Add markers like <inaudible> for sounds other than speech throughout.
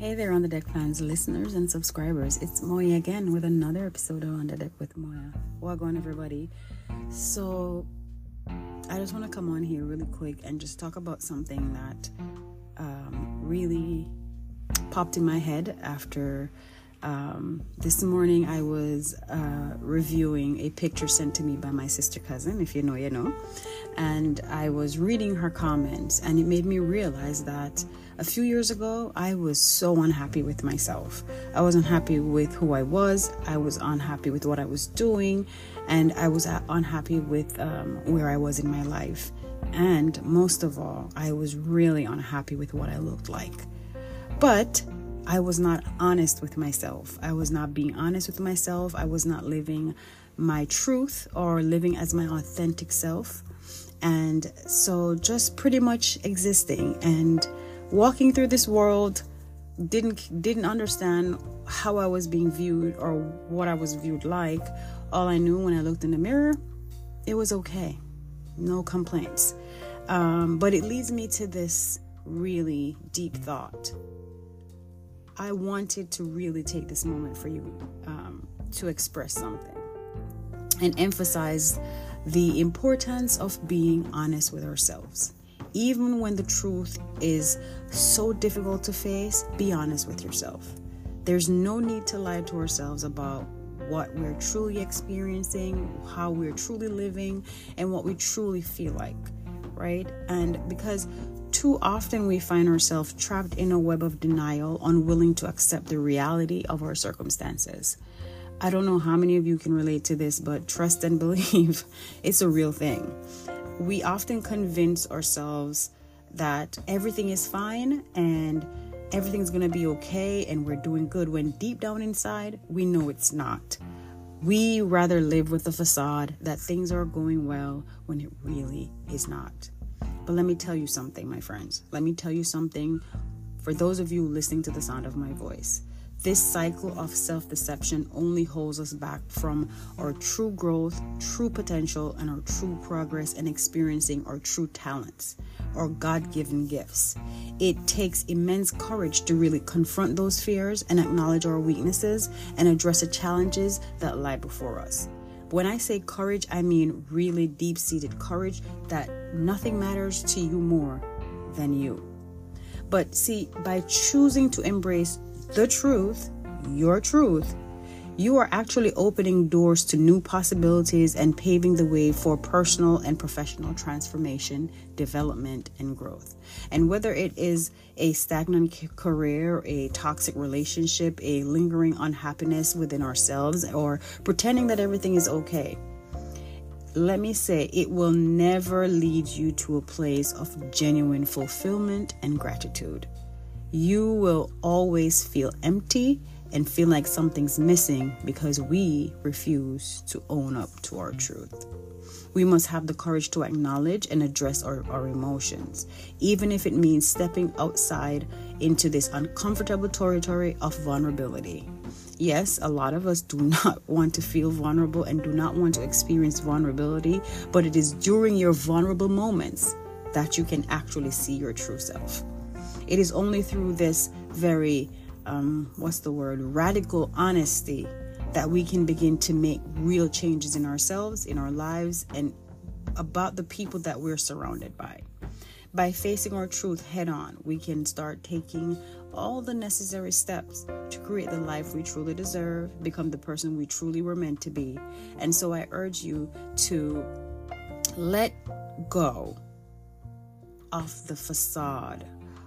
Hey there, on the deck fans, listeners, and subscribers. It's Moya again with another episode of On the Deck with Moya. Welcome, everybody. So, I just want to come on here really quick and just talk about something that um, really popped in my head after um, this morning I was uh, reviewing a picture sent to me by my sister cousin. If you know, you know. And I was reading her comments, and it made me realize that a few years ago, I was so unhappy with myself. I was unhappy with who I was. I was unhappy with what I was doing. And I was unhappy with um, where I was in my life. And most of all, I was really unhappy with what I looked like. But I was not honest with myself. I was not being honest with myself. I was not living my truth or living as my authentic self. And so just pretty much existing and walking through this world didn't didn't understand how I was being viewed or what I was viewed like. All I knew when I looked in the mirror, it was okay, no complaints. Um, but it leads me to this really deep thought. I wanted to really take this moment for you um, to express something and emphasize the importance of being honest with ourselves. Even when the truth is so difficult to face, be honest with yourself. There's no need to lie to ourselves about what we're truly experiencing, how we're truly living, and what we truly feel like, right? And because too often we find ourselves trapped in a web of denial, unwilling to accept the reality of our circumstances. I don't know how many of you can relate to this, but trust and <laughs> believe it's a real thing we often convince ourselves that everything is fine and everything's to be okay and we're doing good when deep down inside we know it's not. We rather live with the facade that things are going well when it really is not. But let me tell you something, my friends. Let me tell you something for those of you listening to the sound of my voice. This cycle of self deception only holds us back from our true growth, true potential, and our true progress and experiencing our true talents, our God given gifts. It takes immense courage to really confront those fears and acknowledge our weaknesses and address the challenges that lie before us. When I say courage, I mean really deep seated courage that nothing matters to you more than you. But see, by choosing to embrace the truth, your truth, you are actually opening doors to new possibilities and paving the way for personal and professional transformation, development, and growth. And whether it is a stagnant career, a toxic relationship, a lingering unhappiness within ourselves, or pretending that everything is okay, let me say it will never lead you to a place of genuine fulfillment and gratitude you will always feel empty and feel like something's missing because we refuse to own up to our truth. We must have the courage to acknowledge and address our, our emotions, even if it means stepping outside into this uncomfortable territory of vulnerability. Yes, a lot of us do <laughs> not want to feel vulnerable and do not want to experience vulnerability, but it is during your vulnerable moments that you can actually see your true self. It is only through this very, um, what's the word, radical honesty that we can begin to make real changes in ourselves, in our lives, and about the people that we're surrounded by. By facing our truth head on, we can start taking all the necessary steps to create the life we truly deserve, become the person we truly were meant to be. And so I urge you to let go of the facade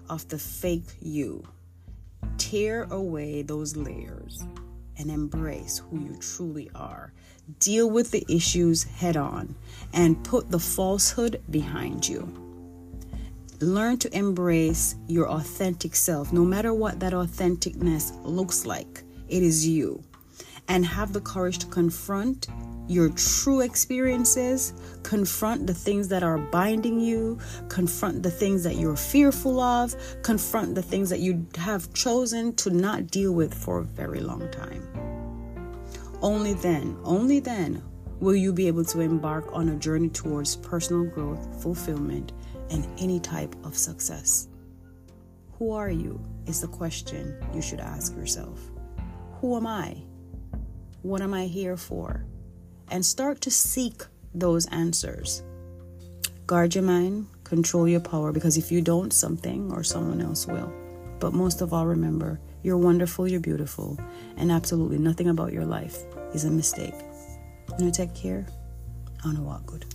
of the fake you. Tear away those layers and embrace who you truly are. Deal with the issues head on and put the falsehood behind you. Learn to embrace your authentic self, no matter what that authenticness looks like. It is you. And have the courage to confront your true experiences, confront the things that are binding you, confront the things that you're fearful of, confront the things that you have chosen to not deal with for a very long time. Only then, only then will you be able to embark on a journey towards personal growth, fulfillment, and any type of success. Who are you? Is the question you should ask yourself. Who am I? What am I here for? And start to seek those answers. Guard your mind, control your power, because if you don't, something or someone else will. But most of all, remember you're wonderful, you're beautiful, and absolutely nothing about your life is a mistake. You take care. On a walk good.